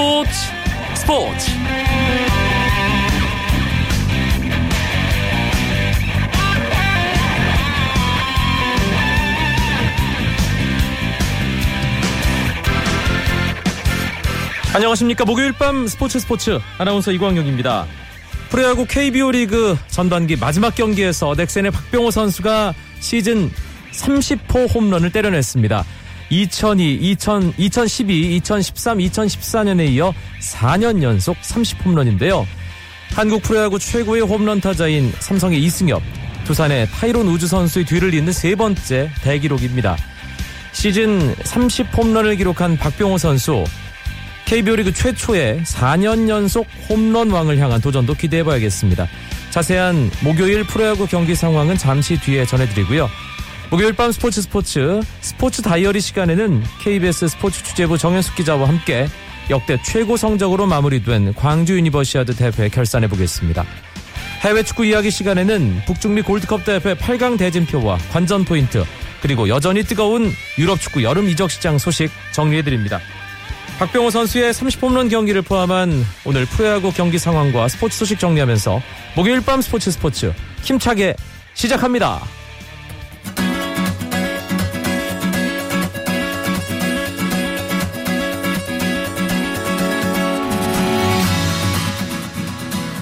스포츠. 스포츠. 안녕하십니까. 목요일 밤 스포츠 스포츠. 아나운서 이광용입니다. 프로야구 KBO 리그 전반기 마지막 경기에서 넥센의 박병호 선수가 시즌 30호 홈런을 때려냈습니다 2002, 2000, 2012, 2013, 2014년에 이어 4년 연속 30홈런인데요. 한국 프로야구 최고의 홈런 타자인 삼성의 이승엽, 두산의 타이론 우주 선수의 뒤를 잇는 세 번째 대기록입니다. 시즌 30홈런을 기록한 박병호 선수, KBO 리그 최초의 4년 연속 홈런 왕을 향한 도전도 기대해봐야겠습니다. 자세한 목요일 프로야구 경기 상황은 잠시 뒤에 전해드리고요. 목요일 밤 스포츠 스포츠 스포츠 다이어리 시간에는 KBS 스포츠 취재부 정현숙 기자와 함께 역대 최고 성적으로 마무리된 광주 유니버시아드 대회 결산해 보겠습니다. 해외 축구 이야기 시간에는 북중미 골드컵 대회 8강 대진표와 관전 포인트 그리고 여전히 뜨거운 유럽 축구 여름 이적 시장 소식 정리해 드립니다. 박병호 선수의 30홈런 경기를 포함한 오늘 프로야구 경기 상황과 스포츠 소식 정리하면서 목요일 밤 스포츠 스포츠 힘차게 시작합니다.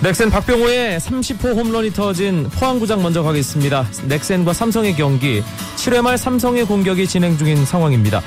넥센 박병호의 30호 홈런이 터진 포항구장 먼저 가겠습니다. 넥센과 삼성의 경기 7회 말 삼성의 공격이 진행 중인 상황입니다.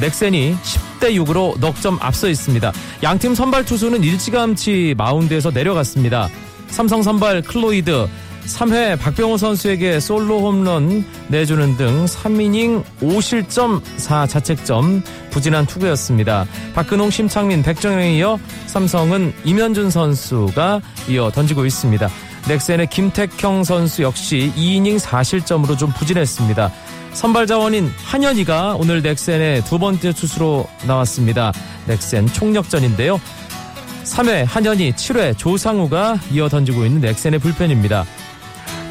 넥센이 10대 6으로 넉 점 앞서 있습니다. 양팀 선발 투수는 일찌감치 마운드에서 내려갔습니다. 삼성 선발 클로이드 3회 박병호 선수에게 솔로 홈런 내주는 등 3이닝 5실점 4자책점 부진한 투구였습니다. 박근홍, 심창민, 백정현에 이어 삼성은 이면준 선수가 이어 던지고 있습니다. 넥센의 김택형 선수 역시 2이닝 4실점으로 좀 부진했습니다. 선발 자원인 한현희가 오늘 넥센의 두 번째 투수로 나왔습니다. 넥센 총력전인데요. 3회 한현희, 7회 조상우가 이어 던지고 있는 넥센의 불펜입니다.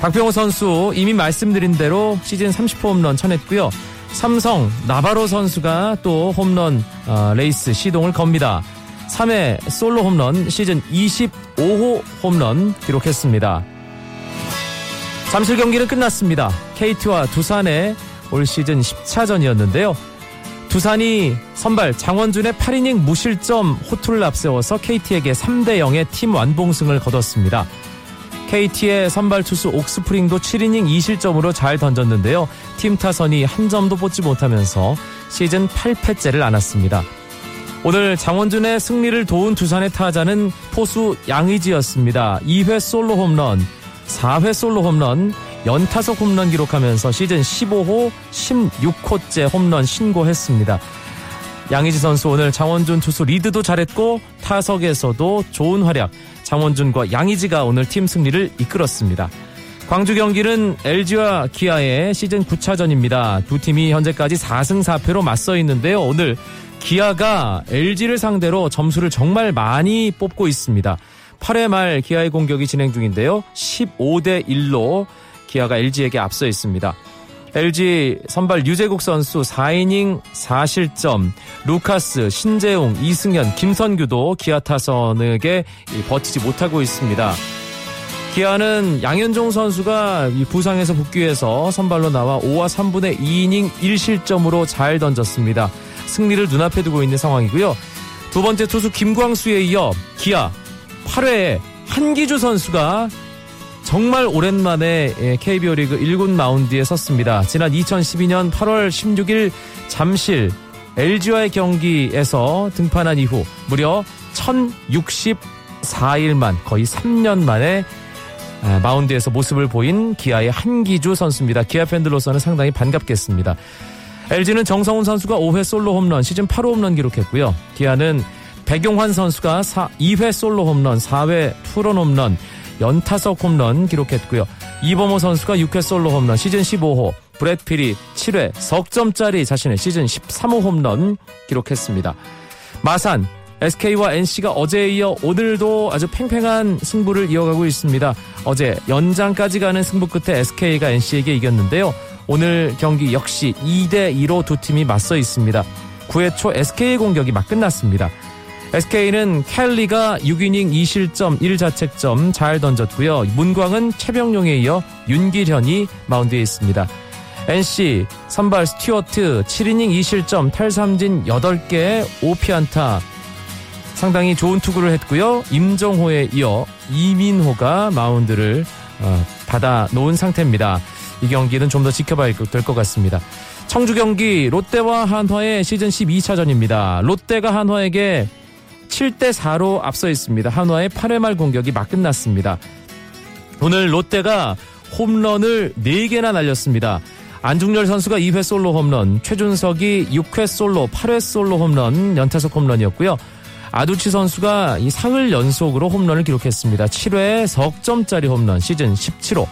박병호 선수 이미 말씀드린 대로 시즌 30호 홈런 쳐냈고요. 삼성 나바로 선수가 또 홈런 어, 레이스 시동을 겁니다. 3회 솔로 홈런 시즌 25호 홈런 기록했습니다. 잠실 경기는 끝났습니다. KT와 두산의 올 시즌 10차전이었는데요. 두산이 선발 장원준의 8이닝 무실점 호투를 앞세워서 KT에게 3대 0의 팀 완봉승을 거뒀습니다. KT의 선발 투수 옥스프링도 7이닝 2실점으로 잘 던졌는데요. 팀 타선이 한 점도 뽑지 못하면서 시즌 8패째를 안았습니다. 오늘 장원준의 승리를 도운 두산의 타자는 포수 양의지였습니다. 2회 솔로 홈런, 4회 솔로 홈런, 연타석 홈런 기록하면서 시즌 15호 16호째 홈런 신고했습니다. 양의지 선수 오늘 장원준 투수 리드도 잘했고 타석에서도 좋은 활약 장원준과 양의지가 오늘 팀 승리를 이끌었습니다. 광주 경기는 LG와 기아의 시즌 9차전입니다. 두 팀이 현재까지 4승 4패로 맞서 있는데요. 오늘 기아가 LG를 상대로 점수를 정말 많이 뽑고 있습니다. 8회 말 기아의 공격이 진행 중인데요. 15대 1로 기아가 LG에게 앞서 있습니다. LG 선발 유재국 선수 4이닝 4실점, 루카스, 신재웅, 이승현, 김선규도 기아 타선에게 버티지 못하고 있습니다. 기아는 양현종 선수가 부상에서 복귀해서 선발로 나와 5와 3분의 2이닝 1실점으로 잘 던졌습니다. 승리를 눈앞에 두고 있는 상황이고요. 두 번째 투수 김광수에 이어 기아 8회에 한기주 선수가 정말 오랜만에 KBO 리그 1군 마운드에 섰습니다. 지난 2012년 8월 16일 잠실 LG와의 경기에서 등판한 이후 무려 1064일 만 거의 3년 만에 마운드에서 모습을 보인 기아의 한기주 선수입니다. 기아 팬들로서는 상당히 반갑겠습니다. LG는 정성훈 선수가 5회 솔로 홈런, 시즌 8호 홈런 기록했고요. 기아는 백용환 선수가 4, 2회 솔로 홈런, 4회 투런 홈런, 연타석 홈런 기록했고요. 이범호 선수가 6회 솔로 홈런, 시즌 15호, 브렛 필이 7회 석점짜리 자신의 시즌 13호 홈런 기록했습니다. 마산, SK와 NC가 어제에 이어 오늘도 아주 팽팽한 승부를 이어가고 있습니다. 어제 연장까지 가는 승부 끝에 SK가 NC에게 이겼는데요. 오늘 경기 역시 2대 2로 두 팀이 맞서 있습니다. 9회 초 SK의 공격이 막 끝났습니다. SK는 켈리가 6이닝 2실점 1자책점 잘 던졌고요. 문광은 채병용에 이어 윤길현이 마운드에 있습니다. NC 선발 스튜어트 7이닝 2실점 탈삼진 8개 5피안타 상당히 좋은 투구를 했고요. 임정호에 이어 이민호가 마운드를 어, 받아 놓은 상태입니다. 이 경기는 좀 더 지켜봐야 될 것 같습니다. 청주 경기 롯데와 한화의 시즌 12차전입니다. 롯데가 한화에게 7대 4로 앞서 있습니다. 한화의 8회 말 공격이 막 끝났습니다. 오늘 롯데가 홈런을 4개나 날렸습니다. 안중열 선수가 2회 솔로 홈런, 최준석이 6회 솔로, 8회 솔로 홈런, 연타석 홈런이었고요. 아두치 선수가 이 상을 연속으로 홈런을 기록했습니다. 7회 석점짜리 홈런, 시즌 17호.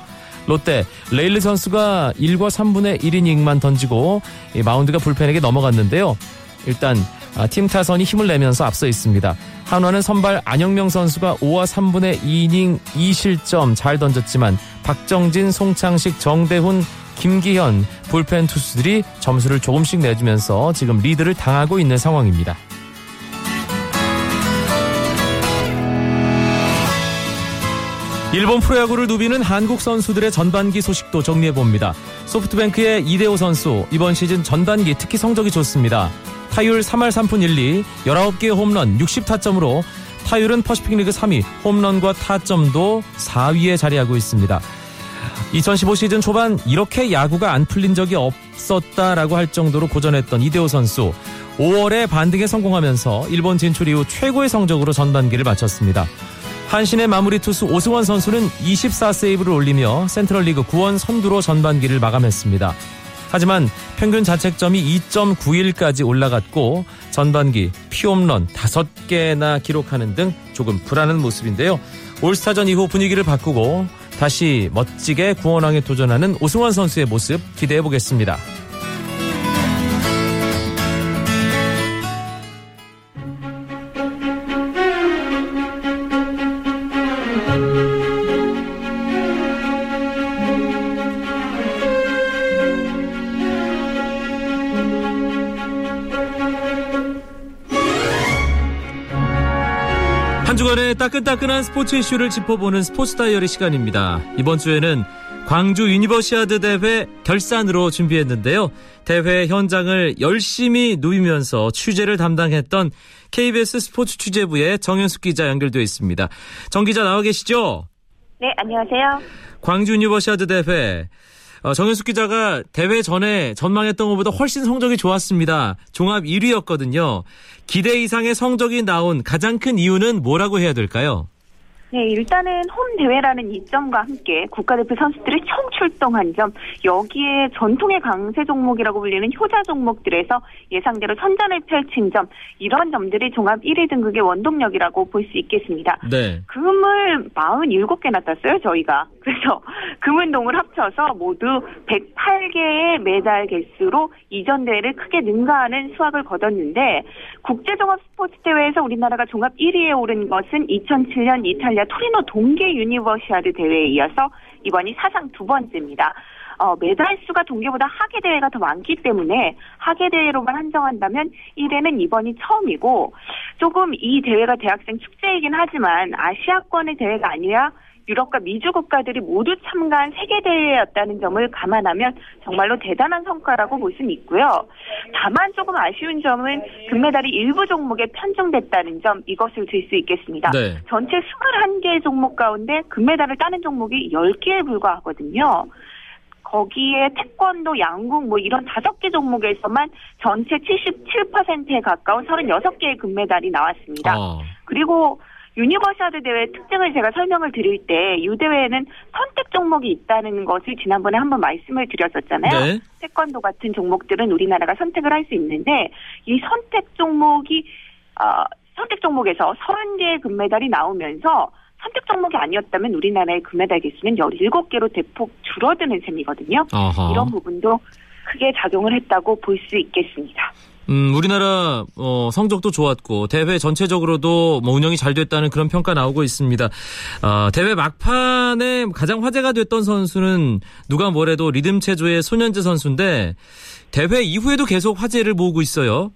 롯데 레일리 선수가 1과 3분의 1이닝만 던지고 마운드가 불펜에게 넘어갔는데요. 일단 아, 팀 타선이 힘을 내면서 앞서 있습니다. 한화는 선발 안영명 선수가 5와 3분의 2이닝 2실점 잘 던졌지만 박정진, 송창식, 정대훈, 김기현 불펜 투수들이 점수를 조금씩 내주면서 지금 리드를 당하고 있는 상황입니다. 일본 프로야구를 누비는 한국 선수들의 전반기 소식도 정리해봅니다. 소프트뱅크의 이대호 선수 이번 시즌 전반기 특히 성적이 좋습니다. 타율 3할 3푼 1리 19개 홈런 60타점으로 타율은 퍼시픽 리그 3위 홈런과 타점도 4위에 자리하고 있습니다. 2015 시즌 초반 이렇게 야구가 안 풀린 적이 없었다라고 할 정도로 고전했던 이대호 선수 5월에 반등에 성공하면서 일본 진출 이후 최고의 성적으로 전반기를 마쳤습니다. 한신의 마무리 투수 오승원 선수는 24세이브를 올리며 센트럴리그 9원 선두로 전반기를 마감했습니다. 하지만 평균 자책점이 2.91까지 올라갔고 전반기 피홈런 5개나 기록하는 등 조금 불안한 모습인데요. 올스타전 이후 분위기를 바꾸고 다시 멋지게 구원왕에 도전하는 오승원 선수의 모습 기대해 보겠습니다. 따끈따끈한 스포츠 이슈를 짚어보는 스포츠 다이어리 시간입니다. 이번 주에는 광주 유니버시아드 대회 결산으로 준비했는데요. 대회 현장을 열심히 누비면서 취재를 담당했던 KBS 스포츠 취재부의 정현숙 기자 연결되어 있습니다. 정 기자 나와 계시죠? 네, 안녕하세요. 광주 유니버시아드 대회 어, 정현숙 기자가 대회 전에 전망했던 것보다 훨씬 성적이 좋았습니다. 종합 1위였거든요. 기대 이상의 성적이 나온 가장 큰 이유는 뭐라고 해야 될까요? 네, 일단은 홈 대회라는 이점과 함께 국가대표 선수들이 총출동한 점, 여기에 전통의 강세 종목이라고 불리는 효자 종목들에서 예상대로 선전을 펼친 점, 이런 점들이 종합 1위 등극의 원동력이라고 볼 수 있겠습니다. 네. 금을 47개나 땄어요, 저희가. 그래서 금은동을 합쳐서 모두 108개의 메달 개수로 이전 대회를 크게 능가하는 수확을 거뒀는데 국제 종합 스포츠 대회에서 우리나라가 종합 1위에 오른 것은 2007년 이탈리아 토리노 동계 유니버시아드 대회에 이어서 이번이 사상 두 번째입니다. 어, 메달 수가 동계보다 하계 대회가 더 많기 때문에 하계 대회로만 한정한다면 1위는 이번이 처음이고 조금 이 대회가 대학생 축제이긴 하지만 아시아권의 대회가 아니라 유럽과 미주 국가들이 모두 참가한 세계 대회였다는 점을 감안하면 정말로 대단한 성과라고 볼 수는 있고요. 다만 조금 아쉬운 점은 금메달이 일부 종목에 편중됐다는 점 이것을 들 수 있겠습니다. 네. 전체 21개 종목 가운데 금메달을 따는 종목이 10개에 불과하거든요. 거기에 태권도, 양궁 뭐 이런 다섯 개 종목에서만 전체 77%에 가까운 36개의 금메달이 나왔습니다. 어. 그리고 유니버시아드 대회 특징을 제가 설명을 드릴 때 이 대회에는 선택 종목이 있다는 것을 지난번에 한번 말씀을 드렸었잖아요. 네. 태권도 같은 종목들은 우리나라가 선택을 할 수 있는데 이 선택 종목이 어, 선택 종목에서 30개의 금메달이 나오면서 선택 종목이 아니었다면 우리나라의 금메달 개수는 17개로 대폭 줄어드는 셈이거든요. 어허. 이런 부분도 크게 작용을 했다고 볼 수 있겠습니다. 음, 우리나라 어, 성적도 좋았고 대회 전체적으로도 뭐 운영이 잘 됐다는 그런 평가 나오고 있습니다. 어, 대회 막판에 가장 화제가 됐던 선수는 누가 뭐래도 리듬 체조의 손현재 선수인데 대회 이후에도 계속 화제를 모으고 있어요.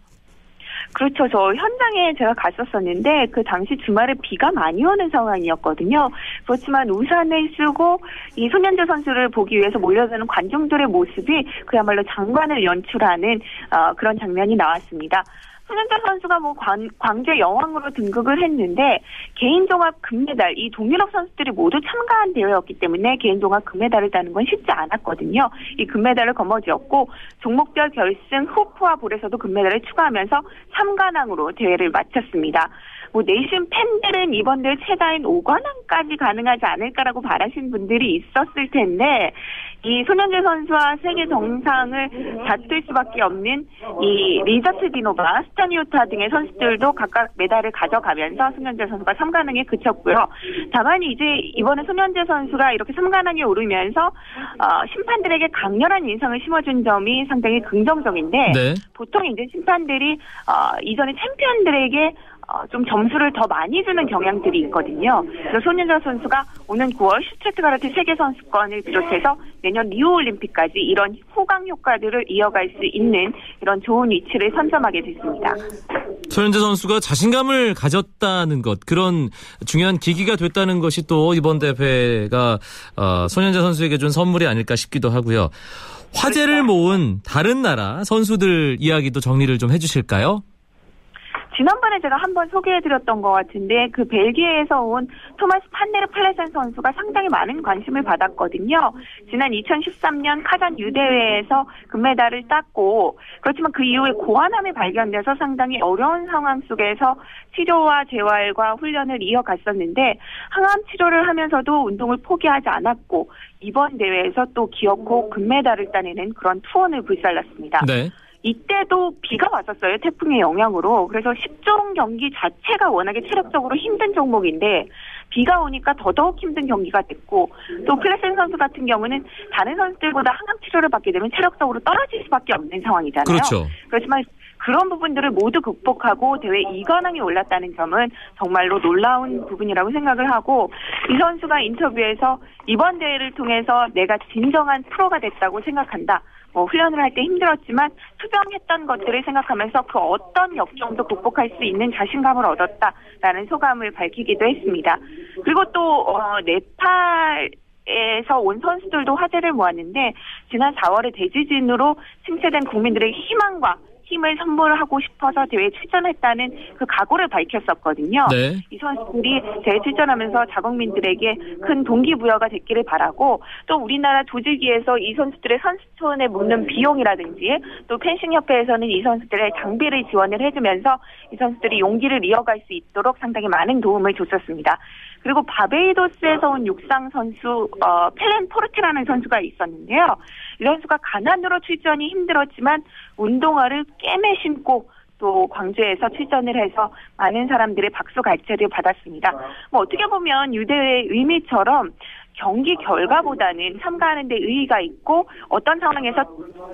그렇죠. 저 현장에 제가 갔었었는데 그 당시 주말에 비가 많이 오는 상황이었거든요. 그렇지만 우산을 쓰고 이 손현재 선수를 보기 위해서 몰려드는 관중들의 모습이 그야말로 장관을 연출하는 어, 그런 장면이 나왔습니다. 손현재 선수가 뭐 광, 광주의 여왕으로 등극을 했는데 개인 종합 금메달 이 동유럽 선수들이 모두 참가한 대회였기 때문에 개인 종합 금메달을 따는 건 쉽지 않았거든요. 이 금메달을 거머쥐었고 종목별 결승 후프와 볼에서도 금메달을 추가하면서 3관왕으로 대회를 마쳤습니다. 뭐 내심 팬들은 이번 대회 최다인 5관왕까지 가능하지 않을까라고 바라신 분들이 있었을 텐데 이 손연재 선수와 세계 정상을 다툴 수밖에 없는 이 리자트디노바, 스타뉴타 등의 선수들도 각각 메달을 가져가면서 손연재 선수가 3관왕에 그쳤고요. 다만 이제 이번에 손연재 선수가 이렇게 3관왕에 오르면서 어, 심판들에게 강렬한 인상을 심어준 점이 상당히 긍정적인데 네. 보통 이제 심판들이 어, 이전에 챔피언들에게 어, 좀 점수를 더 많이 주는 경향들이 있거든요. 그래서 손연재 선수가 오는 9월 슈투트가르트 세계 선수권을 비롯해서 내년 리우 올림픽까지 이런 후광 효과들을 이어갈 수 있는 이런 좋은 위치를 선점하게 됐습니다. 손현재 선수가 자신감을 가졌다는 것 그런 중요한 계기가 됐다는 것이 또 이번 대회가 어, 손현재 선수에게 준 선물이 아닐까 싶기도 하고요. 화제를 그렇죠. 모은 다른 나라 선수들 이야기도 정리를 좀 해주실까요? 지난번에 제가 한번 소개해드렸던 것 같은데 그 벨기에에서 온 토마스 판네르 플레센 선수가 상당히 많은 관심을 받았거든요. 지난 2013년 카잔 유대회에서 금메달을 땄고 그렇지만 그 이후에 고환암이 발견돼서 상당히 어려운 상황 속에서 치료와 재활과 훈련을 이어갔었는데 항암 치료를 하면서도 운동을 포기하지 않았고 이번 대회에서 또 기어코 금메달을 따내는 그런 투혼을 불살랐습니다. 네. 이때도 비가 왔었어요. 태풍의 영향으로. 그래서 10종 경기 자체가 워낙에 체력적으로 힘든 종목인데 비가 오니까 더더욱 힘든 경기가 됐고 또 클레센 선수 같은 경우는 다른 선수들보다 항암 치료를 받게 되면 체력적으로 떨어질 수밖에 없는 상황이잖아요. 그렇죠. 그렇지만 그런 부분들을 모두 극복하고 대회 2관왕에 올랐다는 점은 정말로 놀라운 부분이라고 생각을 하고 이 선수가 인터뷰에서 이번 대회를 통해서 내가 진정한 프로가 됐다고 생각한다. 뭐 훈련을 할 때 힘들었지만 투병했던 것들을 생각하면서 그 어떤 역경도 극복할 수 있는 자신감을 얻었다라는 소감을 밝히기도 했습니다. 그리고 또 어, 네팔 에서 온 선수들도 화제를 모았는데 지난 4월에 대지진으로 침체된 국민들의 희망과 힘을 선물하고 싶어서 대회에 출전했다는 그 각오를 밝혔었거든요. 네. 이 선수들이 대회 출전하면서 자국민들에게 큰 동기부여가 됐기를 바라고 또 우리나라 조직위에서 이 선수들의 선수촌에 묻는 비용이라든지 또 펜싱협회에서는 이 선수들의 장비를 지원을 해주면서 이 선수들이 용기를 이어갈 수 있도록 상당히 많은 도움을 줬었습니다. 그리고 바베이도스에서 온 육상 선수 어, 펠렌 포르티라는 선수가 있었는데요. 이 선수가 가난으로 출전이 힘들었지만 운동화를 꿰매 신고 또 광주에서 출전을 해서 많은 사람들의 박수 갈채를 받았습니다. 뭐 어떻게 보면 유대의 의미처럼 경기 결과보다는 참가하는 데 의의가 있고 어떤 상황에서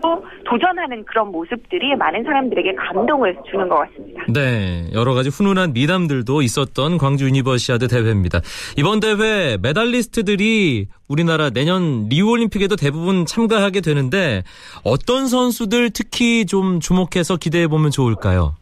또 도전하는 그런 모습들이 많은 사람들에게 감동을 주는 것 같습니다. 네, 여러 가지 훈훈한 미담들도 있었던 광주 유니버시아드 대회입니다. 이번 대회 메달리스트들이 우리나라 내년 리우올림픽에도 대부분 참가하게 되는데 어떤 선수들 특히 좀 주목해서 기대해 보면 좋을까요?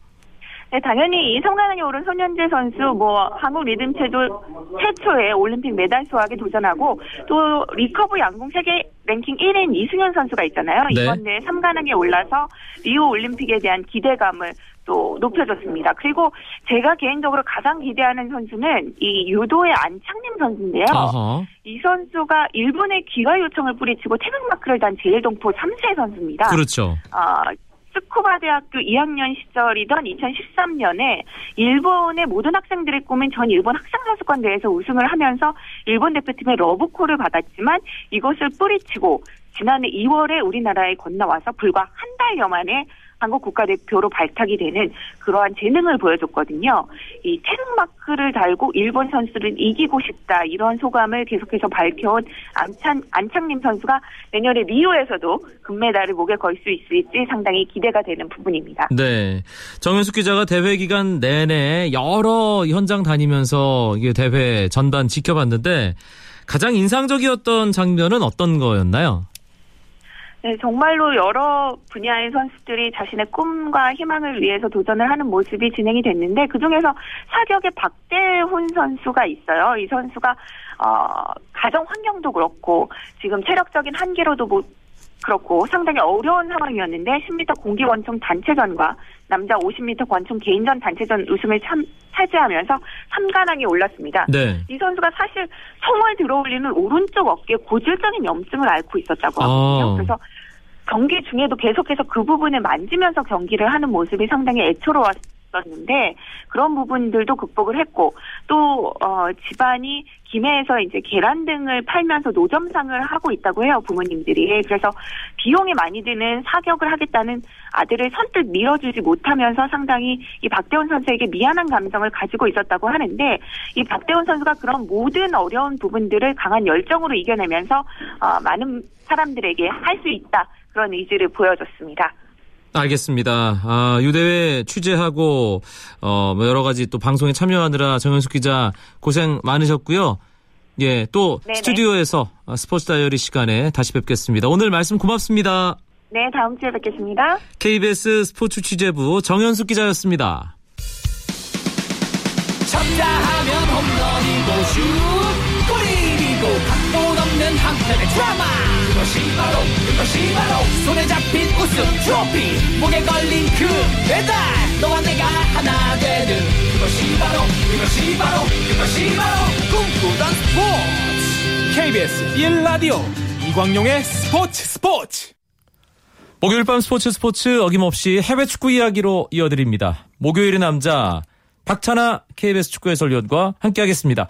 네, 당연히 이 삼관왕에 오른 손연재 선수, 뭐 한국 리듬 체조 최초의 올림픽 메달 수확에 도전하고 또 리커브 양궁 세계 랭킹 1인 이승윤 선수가 있잖아요. 네. 이번 대회 3관왕에 올라서 리우 올림픽에 대한 기대감을 또 높여줬습니다. 그리고 제가 개인적으로 가장 기대하는 선수는 이 유도의 안창림 선수인데요. 아하. 이 선수가 일본의 귀화 요청을 뿌리치고 태극마크를 단 재일동포 3세 선수입니다. 그렇죠. 어, 스쿠바 대학교 2학년 시절이던 2013년에 일본의 모든 학생들의 꿈인 전 일본 학생선수권 대회에서 우승을 하면서 일본 대표팀의 러브콜을 받았지만 이것을 뿌리치고 지난해 2월에 우리나라에 건너와서 불과 한 달여 만에 한국 국가대표로 발탁이 되는 그러한 재능을 보여줬거든요. 이 태극마크를 달고 일본 선수를 이기고 싶다 이런 소감을 계속해서 밝혀온 안찬, 안창림 선수가 내년에 리오에서도 금메달을 목에 걸 수 있을지 상당히 기대가 되는 부분입니다. 네. 정현숙 기자가 대회 기간 내내 여러 현장 다니면서 이게 대회 전반 지켜봤는데 가장 인상적이었던 장면은 어떤 거였나요? 네, 정말로 여러 분야의 선수들이 자신의 꿈과 희망을 위해서 도전을 하는 모습이 진행이 됐는데 그 중에서 사격의 박대훈 선수가 있어요. 이 선수가 어, 가정 환경도 그렇고 지금 체력적인 한계로도 못 그렇고 상당히 어려운 상황이었는데 10m 공기 원총 단체전과 남자 50m 권총 개인전 단체전 우승을 참, 차지하면서 3관왕에 올랐습니다. 네. 이 선수가 사실 성을 들어올리는 오른쪽 어깨에 고질적인 염증을 앓고 있었다고 하거든요. 아. 그래서 경기 중에도 계속해서 그 부분을 만지면서 경기를 하는 모습이 상당히 애처로웠 었는데 그런 부분들도 극복을 했고 또 어, 집안이 김해에서 이제 계란 등을 팔면서 노점상을 하고 있다고 해요 부모님들이 그래서 비용이 많이 드는 사격을 하겠다는 아들을 선뜻 밀어주지 못하면서 상당히 이 박대훈 선수에게 미안한 감정을 가지고 있었다고 하는데 이 박대훈 선수가 그런 모든 어려운 부분들을 강한 열정으로 이겨내면서 어, 많은 사람들에게 할 수 있다 그런 의지를 보여줬습니다. 알겠습니다. 아, 유대회 취재하고 어, 뭐 여러 가지 또 방송에 참여하느라 정현숙 기자 고생 많으셨고요. 예, 또 네네. 스튜디오에서 아, 스포츠 다이어리 시간에 다시 뵙겠습니다. 오늘 말씀 고맙습니다. 네, 다음 주에 뵙겠습니다. KBS 스포츠 취재부 정현숙 기자였습니다. 쳤다 하면 홈런이고 슛 골이고 없는 한편의 드라마 그것이 바로 그것이 바로 손에 잡힌 우승 트로피 목에 걸린 그 배달 너와 내가 하나 되는 그것이 바로 그것이 바로 그것이 바로 꿈꾸던 스포츠 KBS 1라디오 이광용의 스포츠 스포츠 목요일 밤 스포츠 스포츠 어김없이 해외 축구 이야기로 이어드립니다. 목요일의 남자 박찬아 KBS 축구 해설위원과 함께하겠습니다.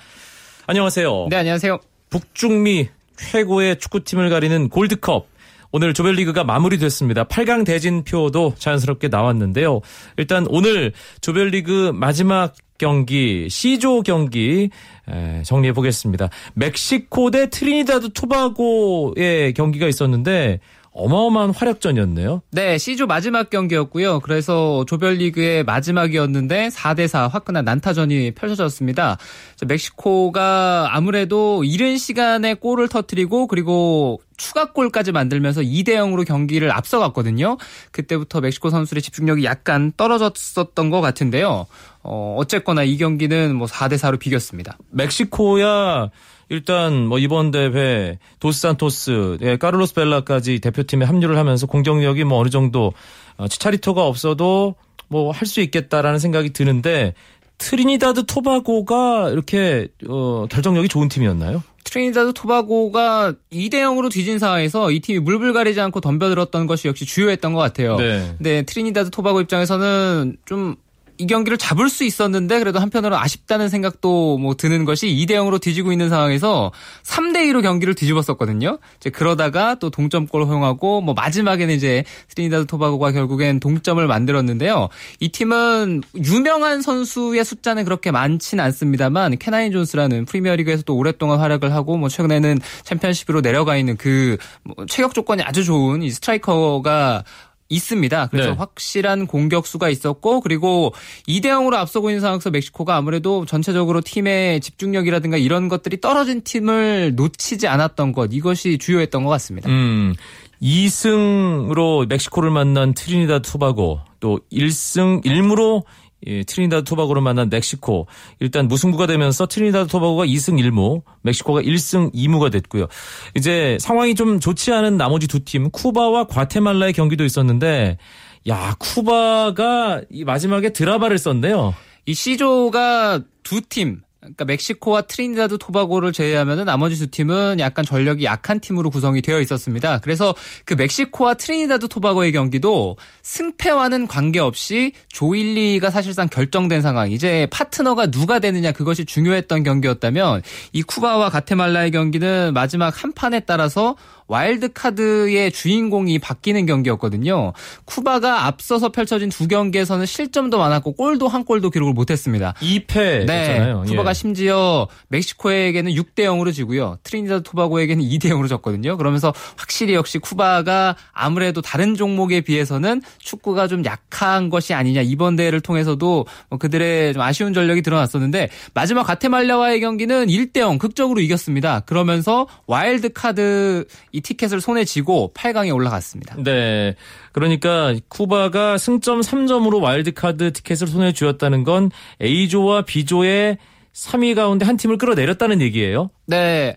안녕하세요. 네, 안녕하세요. 북중미 최고의 축구팀을 가리는 골드컵. 오늘 조별리그가 마무리됐습니다. 8강 대진표도 자연스럽게 나왔는데요. 일단 오늘 조별리그 마지막 경기 C조 경기 에, 정리해 보겠습니다. 멕시코 대 트리니다드 토바고의 경기가 있었는데 어마어마한 화력전이었네요. 네, C조 마지막 경기였고요. 그래서 조별리그의 마지막이었는데 4대4 화끈한 난타전이 펼쳐졌습니다. 자, 멕시코가 아무래도 이른 시간에 골을 터뜨리고 그리고 추가골까지 만들면서 2대 0으로 경기를 앞서갔거든요. 그때부터 멕시코 선수들의 집중력이 약간 떨어졌었던 것 같은데요. 어, 어쨌거나 이 경기는 뭐 4대 4로 비겼습니다. 멕시코야 일단 뭐 이번 대회 도스산토스, 예, 카를로스 벨라까지 대표팀에 합류를 하면서 공격력이 뭐 어느 정도 어, 치차리토가 없어도 뭐 할 수 있겠다라는 생각이 드는데 트리니다드 토바고가 이렇게 어, 결정력이 좋은 팀이었나요? 트리니다드 토바고가 2대 0으로 뒤진 상황에서 이 팀이 물불 가리지 않고 덤벼들었던 것이 역시 주효했던 것 같아요. 네. 근데 트리니다드 토바고 입장에서는 좀 이 경기를 잡을 수 있었는데 그래도 한편으로 아쉽다는 생각도 뭐 드는 것이 2대 0으로 뒤지고 있는 상황에서 3대 2로 경기를 뒤집었었거든요. 이제 그러다가 또 동점골을 허용하고 뭐 마지막에는 이제 트리니다드 토바고가 결국엔 동점을 만들었는데요. 이 팀은 유명한 선수의 숫자는 그렇게 많지는 않습니다만 켄와인 존스라는 프리미어리그에서 또 오랫동안 활약을 하고 뭐 최근에는 챔피언십으로 내려가 있는 그 뭐 체격 조건이 아주 좋은 이 스트라이커가 있습니다. 그래서 네. 확실한 공격수가 있었고 그리고 2대 0으로 앞서고 있는 상황에서 멕시코가 아무래도 전체적으로 팀의 집중력이라든가 이런 것들이 떨어진 팀을 놓치지 않았던 것 이것이 주효했던 것 같습니다. 음. 2승으로 멕시코를 만난 트리니다드 토바고 또 1승 1무로 예, 트리니다드 토바고를 만난 멕시코 일단 무승부가 되면서 트리니다드 토바고가 2승 1무, 멕시코가 1승 2무가 됐고요. 이제 상황이 좀 좋지 않은 나머지 두 팀 쿠바와 과테말라의 경기도 있었는데 야 쿠바가 이 마지막에 드라마를 썼네요. 이 C조가 두 팀, 그러니까 멕시코와 트리니다드 토바고를 제외하면 나머지 두 팀은 약간 전력이 약한 팀으로 구성이 되어 있었습니다. 그래서 그 멕시코와 트리니다드 토바고의 경기도 승패와는 관계없이 조 1, 2위가 사실상 결정된 상황. 이제 파트너가 누가 되느냐 그것이 중요했던 경기였다면 이 쿠바와 과테말라의 경기는 마지막 한 판에 따라서 와일드 카드의 주인공이 바뀌는 경기였거든요. 쿠바가 앞서서 펼쳐진 두 경기에서는 실점도 많았고 골도 한 골도 기록을 못했습니다. 2패 네, 였잖아요. 예. 쿠바가 심지어 멕시코에게는 6대 0으로 지고요. 트리니다드 토바고에게는 2대 0으로 졌거든요. 그러면서 확실히 역시 쿠바가 아무래도 다른 종목에 비해서는 축구가 좀 약한 것이 아니냐. 이번 대회를 통해서도 뭐 그들의 좀 아쉬운 전력이 드러났었는데 마지막 과테말라와의 경기는 1대 0 극적으로 이겼습니다. 그러면서 와일드 카드 이 티켓을 손에 쥐고 8강에 올라갔습니다. 네. 그러니까 쿠바가 승점 3점으로 와일드카드 티켓을 손에 쥐었다는 건 A조와 B조의 3위 가운데 한 팀을 끌어내렸다는 얘기예요. 네.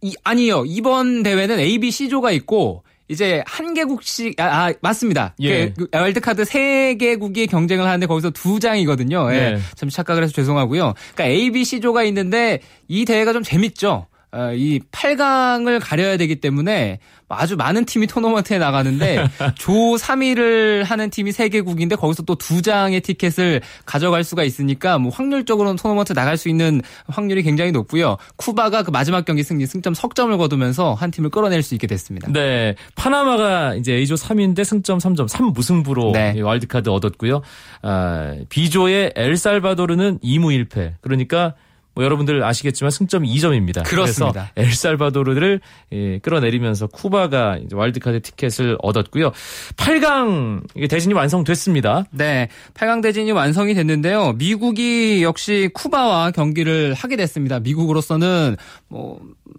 이, 아니요. 이번 대회는 A, B, C조가 있고 이제 한 개국씩 아, 아, 맞습니다. 예. 그, 그 와일드카드 세 개국이 경쟁을 하는데 거기서 두 장이거든요. 예. 네. 참 착각을 해서 죄송하고요. 그러니까 A, B, C조가 있는데 이 대회가 좀 재밌죠. 어, 이 8강을 가려야 되기 때문에 아주 많은 팀이 토너먼트에 나가는데 조 3위를 하는 팀이 3개국인데 거기서 또 두 장의 티켓을 가져갈 수가 있으니까 뭐 확률적으로는 토너먼트 나갈 수 있는 확률이 굉장히 높고요. 쿠바가 그 마지막 경기 승리 승점 석점을 거두면서 한 팀을 끌어낼 수 있게 됐습니다. 네. 파나마가 이제 A조 3위인데 승점 3점, 3무승부로 네. 이 와일드카드 얻었고요. 아, B조의 엘살바도르는 2무 1패. 그러니까 뭐 여러분들 아시겠지만 승점 2점입니다. 그렇습니다. 그래서 엘살바도르를 예, 끌어내리면서 쿠바가 이제 와일드카드 티켓을 얻었고요. 8강 이게 대진이 완성됐습니다. 네, 8강 대진이 완성이 됐는데요. 미국이 역시 쿠바와 경기를 하게 됐습니다. 미국으로서는 뭐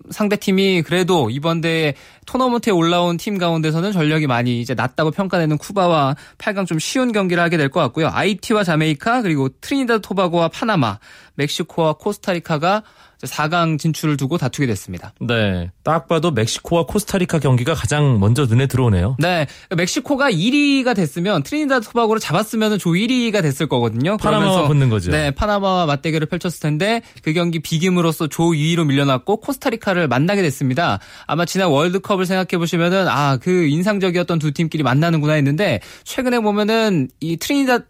상대 팀이 그래도 이번 대회 토너먼트에 올라온 팀 가운데서는 전력이 많이 이제 낮다고 평가되는 쿠바와 8강 좀 쉬운 경기를 하게 될 것 같고요. 아이티와 자메이카 그리고 트리니다드 토바고와 파나마, 멕시코와 코스타리카가 4강 진출을 두고 다투게 됐습니다. 네. 딱 봐도 멕시코와 코스타리카 경기가 가장 먼저 눈에 들어오네요. 네, 멕시코가 1위가 됐으면 트리니다드 토바고를 잡았으면 조 1위가 됐을 거거든요. 파나마와 붙는 거죠. 네, 파나마와 맞대결을 펼쳤을 텐데 그 경기 비김으로써 조 2위로 밀려났고 코스타리카를 만나게 됐습니다. 아마 지난 월드컵을 생각해 보시면은 아, 그 인상적이었던 두 팀끼리 만나는구나 했는데 최근에 보면은 이 트리니다드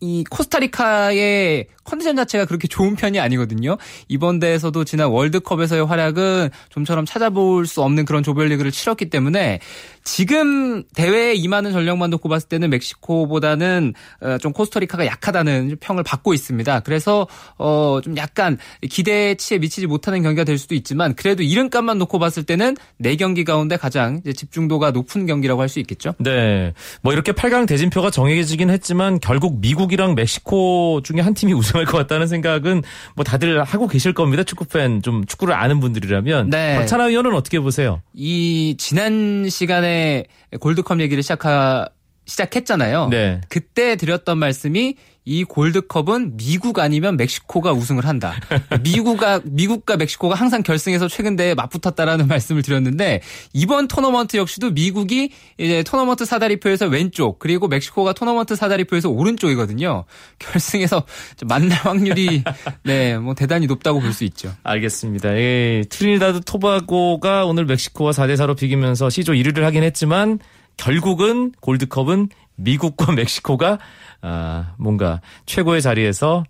이 코스타리카의 컨디션 자체가 그렇게 좋은 편이 아니거든요. 이번 대회에서도 지난 월드컵에서의 활약은 좀처럼 찾아볼 수 없는 그런 조별리그를 치렀기 때문에 지금 대회에 임하는 전력만 놓고 봤을 때는 멕시코보다는 어, 좀 코스타리카가 약하다는 평을 받고 있습니다. 그래서 어, 좀 약간 기대치에 미치지 못하는 경기가 될 수도 있지만 그래도 이름값만 놓고 봤을 때는 네 경기 가운데 가장 집중도가 높은 경기라고 할 수 있겠죠. 네. 뭐 이렇게 8강 대진표가 정해지긴 했지만 결국 미국이랑 멕시코 중에 한 팀이 우승할 것 같다는 생각은 뭐 다들 하고 계실 겁니다. 축구 팬 좀 축구를 아는 분들이라면. 네. 박찬하 의원은 어떻게 보세요? 이 지난 시간에 골드컵 얘기를 시작하 시작했잖아요. 네. 그때 드렸던 말씀이 이 골드컵은 미국 아니면 멕시코가 우승을 한다. 미국과 미국과 멕시코가 항상 결승에서 최근 대에 맞붙었다라는 말씀을 드렸는데 이번 토너먼트 역시도 미국이 이제 토너먼트 사다리표에서 왼쪽 그리고 멕시코가 토너먼트 사다리표에서 오른쪽이거든요. 결승에서 만날 확률이 네, 뭐 대단히 높다고 볼 수 있죠. 알겠습니다. 예, 트리니다드 토바고가 오늘 멕시코와 4대 4로 비기면서 C조 1위를 하긴 했지만 결국은 골드컵은 미국과 멕시코가 아, 뭔가 최고의 자리에서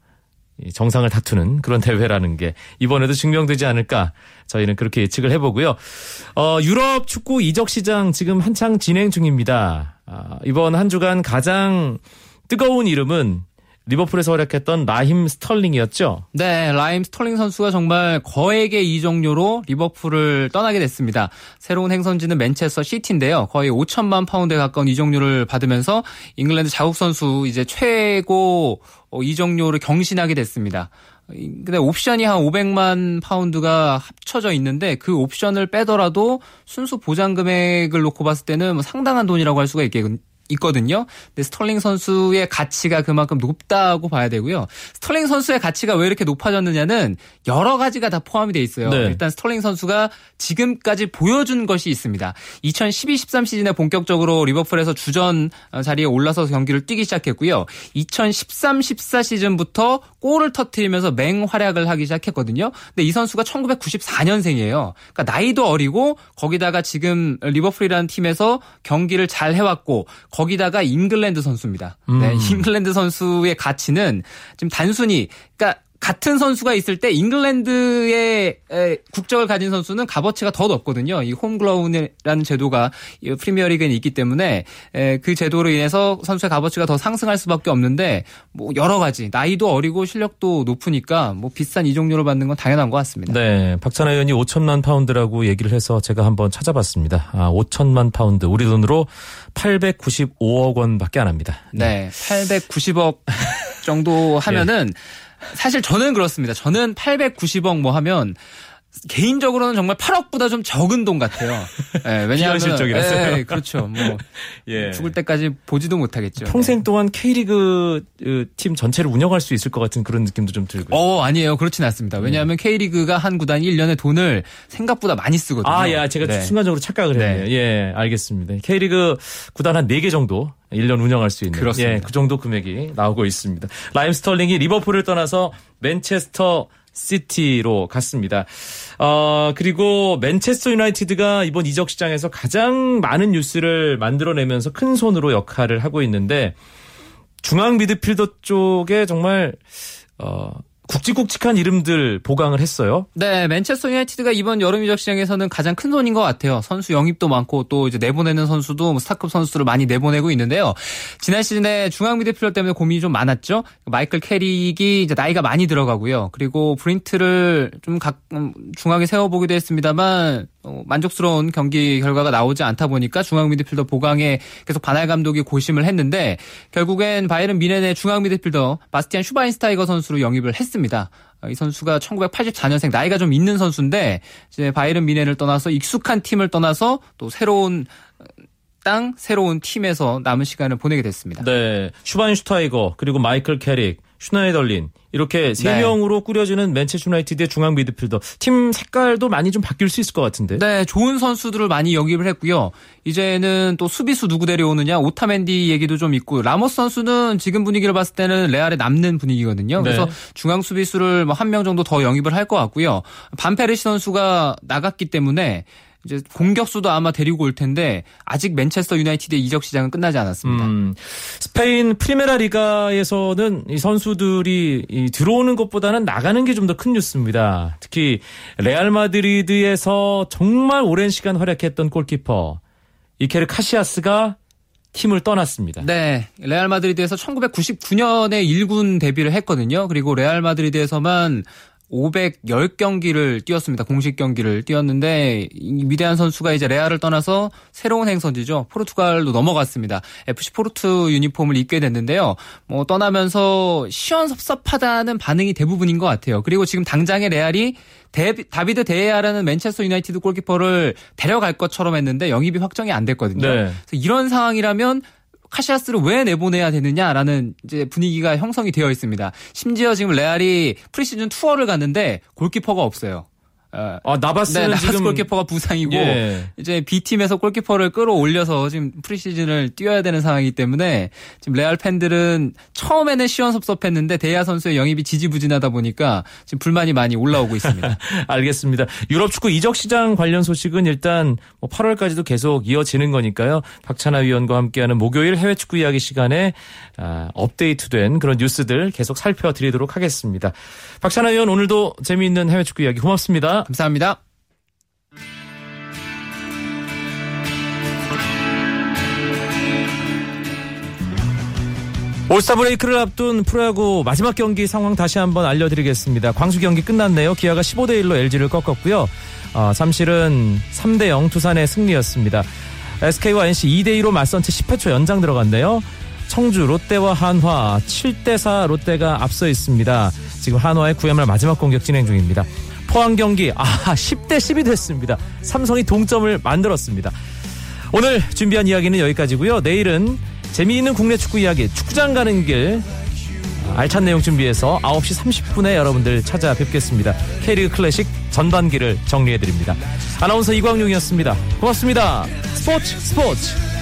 이 정상을 다투는 그런 대회라는 게 이번에도 증명되지 않을까 저희는 그렇게 예측을 해보고요. 어, 유럽 축구 이적 시장 지금 한창 진행 중입니다. 아, 이번 한 주간 가장 뜨거운 이름은 리버풀에서 활약했던 라힘 스털링이었죠. 네, 라힘 스털링 선수가 정말 거액의 이적료로 리버풀을 떠나게 됐습니다. 새로운 행선지는 맨체스터 시티인데요. 거의 5천만 파운드에 가까운 이적료를 받으면서 잉글랜드 자국 선수 이제 최고 어, 이적료를 경신하게 됐습니다. 근데 옵션이 한 500만 파운드가 합쳐져 있는데 그 옵션을 빼더라도 순수 보장 금액을 놓고 봤을 때는 뭐 상당한 돈이라고 할 수가 있겠 있거든요. 근데 스털링 선수의 가치가 그만큼 높다고 봐야 되고요. 스털링 선수의 가치가 왜 이렇게 높아졌느냐는 여러 가지가 다 포함이 돼 있어요. 네. 일단 스털링 선수가 지금까지 보여준 것이 있습니다. 2012-13 시즌에 본격적으로 리버풀에서 주전 자리에 올라서 경기를 뛰기 시작했고요. 2013-14 시즌부터 골을 터트리면서 맹활약을 하기 시작했거든요. 근데 이 선수가 1994년생이에요. 그러니까 나이도 어리고 거기다가 지금 리버풀이라는 팀에서 경기를 잘 해왔고 거기다가 잉글랜드 선수입니다. 네, 잉글랜드 선수의 가치는 지금 단순히 그러니까 같은 선수가 있을 때 잉글랜드의 에, 국적을 가진 선수는 값어치가 더 높거든요. 이 홈그로운이라는 제도가 이 프리미어리그에 있기 때문에 에, 그 제도로 인해서 선수의 값어치가 더 상승할 수밖에 없는데 뭐 여러 가지 나이도 어리고 실력도 높으니까 뭐 비싼 이적료를 받는 건 당연한 것 같습니다. 네, 박찬하 위원이 5천만 파운드라고 얘기를 해서 제가 한번 찾아봤습니다. 아, 5천만 파운드 우리 돈으로 895억 원밖에 안 합니다. 네, 890억 정도 하면은 사실 저는 그렇습니다. 저는 890억 뭐 하면 개인적으로는 정말 8억보다 좀 적은 돈 같아요. 예, 왜냐하면 비현실적이라서요. 예, 그렇죠. 뭐 예. 죽을 때까지 보지도 못하겠죠. 평생 동안 K리그 어, 팀 전체를 운영할 수 있을 것 같은 그런 느낌도 좀 들고요. 어, 아니에요. 그렇진 않습니다. 왜냐하면 K리그가 한 구단이 1년에 돈을 생각보다 많이 쓰거든요. 아, 야, 제가 네. 순간적으로 착각을 네. 했네요. 예, 알겠습니다. K리그 구단 한 4개 정도 1년 운영할 수 있는 그렇습니다. 예, 그 정도 금액이 나오고 있습니다. 라힘 스털링이 리버풀을 떠나서 맨체스터 시티로 갔습니다. 어, 그리고 맨체스터 유나이티드가 이번 이적 시장에서 가장 많은 뉴스를 만들어내면서 큰 손으로 역할을 하고 있는데 중앙 미드필더 쪽에 정말 어, 굵직굵직한 이름들 보강을 했어요. 네, 맨체스터 유나이티드가 이번 여름 이적 시장에서는 가장 큰 손인 것 같아요. 선수 영입도 많고 또 이제 내보내는 선수도 뭐 스타급 선수를 많이 내보내고 있는데요. 지난 시즌에 중앙 미드필더 때문에 고민이 좀 많았죠. 마이클 캐릭이 이제 나이가 많이 들어가고요. 그리고 블린트를 좀 각, 음, 중앙에 세워보기도 했습니다만 어, 만족스러운 경기 결과가 나오지 않다 보니까 중앙 미드필더 보강에 계속 반할 감독이 고심을 했는데 결국엔 바이에른 뮌헨의 중앙 미드필더 바스티안 슈바인슈타이거 선수로 영입을 했습니다. 어, 이 선수가 1984년생 나이가 좀 있는 선수인데 이제 바이에른 뮌헨을 떠나서 익숙한 팀을 떠나서 또 새로운 어, 땅 새로운 팀에서 남은 시간을 보내게 됐습니다. 네. 슈바인슈타이거 그리고 마이클 캐릭, 슈나이덜린 이렇게 세 네. 명으로 꾸려지는 맨체스터 유나이티드의 중앙 미드필더 팀 색깔도 많이 좀 바뀔 수 있을 것 같은데. 네, 좋은 선수들을 많이 영입을 했고요. 이제는 또 수비수 누구 데려오느냐 오타멘디 얘기도 좀 있고 라모스 선수는 지금 분위기를 봤을 때는 레알에 남는 분위기거든요. 그래서 네. 중앙 수비수를 뭐 한 명 정도 더 영입을 할 것 같고요. 반페르시 선수가 나갔기 때문에 이제 공격수도 아마 데리고 올 텐데 아직 맨체스터 유나이티드의 이적 시장은 끝나지 않았습니다. 음, 스페인 프리메라 리가에서는 이 선수들이 이 들어오는 것보다는 나가는 게 좀 더 큰 뉴스입니다. 특히 레알 마드리드에서 정말 오랜 시간 활약했던 골키퍼 이케르 카시아스가 팀을 떠났습니다. 네, 레알 마드리드에서 1999년에 1군 데뷔를 했거든요. 그리고 레알 마드리드에서만 510경기를 뛰었습니다. 공식 경기를 뛰었는데 이 위대한 선수가 이제 레알을 떠나서 새로운 행선지죠. 포르투갈로 넘어갔습니다. FC 포르투 유니폼을 입게 됐는데요. 뭐 떠나면서 시원섭섭하다는 반응이 대부분인 것 같아요. 그리고 지금 당장의 레알이 데, 다비드 데헤아라는 맨체스터 유나이티드 골키퍼를 데려갈 것처럼 했는데 영입이 확정이 안 됐거든요. 네. 그래서 이런 상황이라면 카시아스를 왜 내보내야 되느냐라는 이제 분위기가 형성이 되어 있습니다. 심지어 지금 레알이 프리시즌 투어를 갔는데 골키퍼가 없어요. 어, 아 나바스는 네, 나바스 지금 골키퍼가 부상이고 예. 이제 B팀에서 골키퍼를 끌어올려서 지금 프리시즌을 뛰어야 되는 상황이기 때문에 지금 레알 팬들은 처음에는 시원섭섭했는데 데헤아 선수의 영입이 지지부진하다 보니까 지금 불만이 많이 올라오고 있습니다. 알겠습니다. 유럽 축구 이적 시장 관련 소식은 일단 뭐 8월까지도 계속 이어지는 거니까요. 박찬하 위원과 함께하는 목요일 해외 축구 이야기 시간에 아, 업데이트된 그런 뉴스들 계속 살펴드리도록 하겠습니다. 박찬하 위원 오늘도 재미있는 해외 축구 이야기 고맙습니다. 감사합니다. 올스타 브레이크를 앞둔 프로야구 마지막 경기 상황 다시 한번 알려드리겠습니다. 광주 경기 끝났네요. 기아가 15대 1로 LG를 꺾었고요. 어, 삼실은 3대 0 두산의 승리였습니다. SK와 NC 2대 2로 맞선 채 10회 초 연장 들어갔네요. 청주 롯데와 한화 7대 4 롯데가 앞서 있습니다. 지금 한화의 9회말 마지막 공격 진행 중입니다. 포항 경기 아 10대 10이 됐습니다. 삼성이 동점을 만들었습니다. 오늘 준비한 이야기는 여기까지고요. 내일은 재미있는 국내 축구 이야기 축구장 가는 길 알찬 내용 준비해서 9시 30분에 여러분들 찾아뵙겠습니다. K리그 클래식 전반기를 정리해드립니다. 아나운서 이광용이었습니다. 고맙습니다. 스포츠 스포츠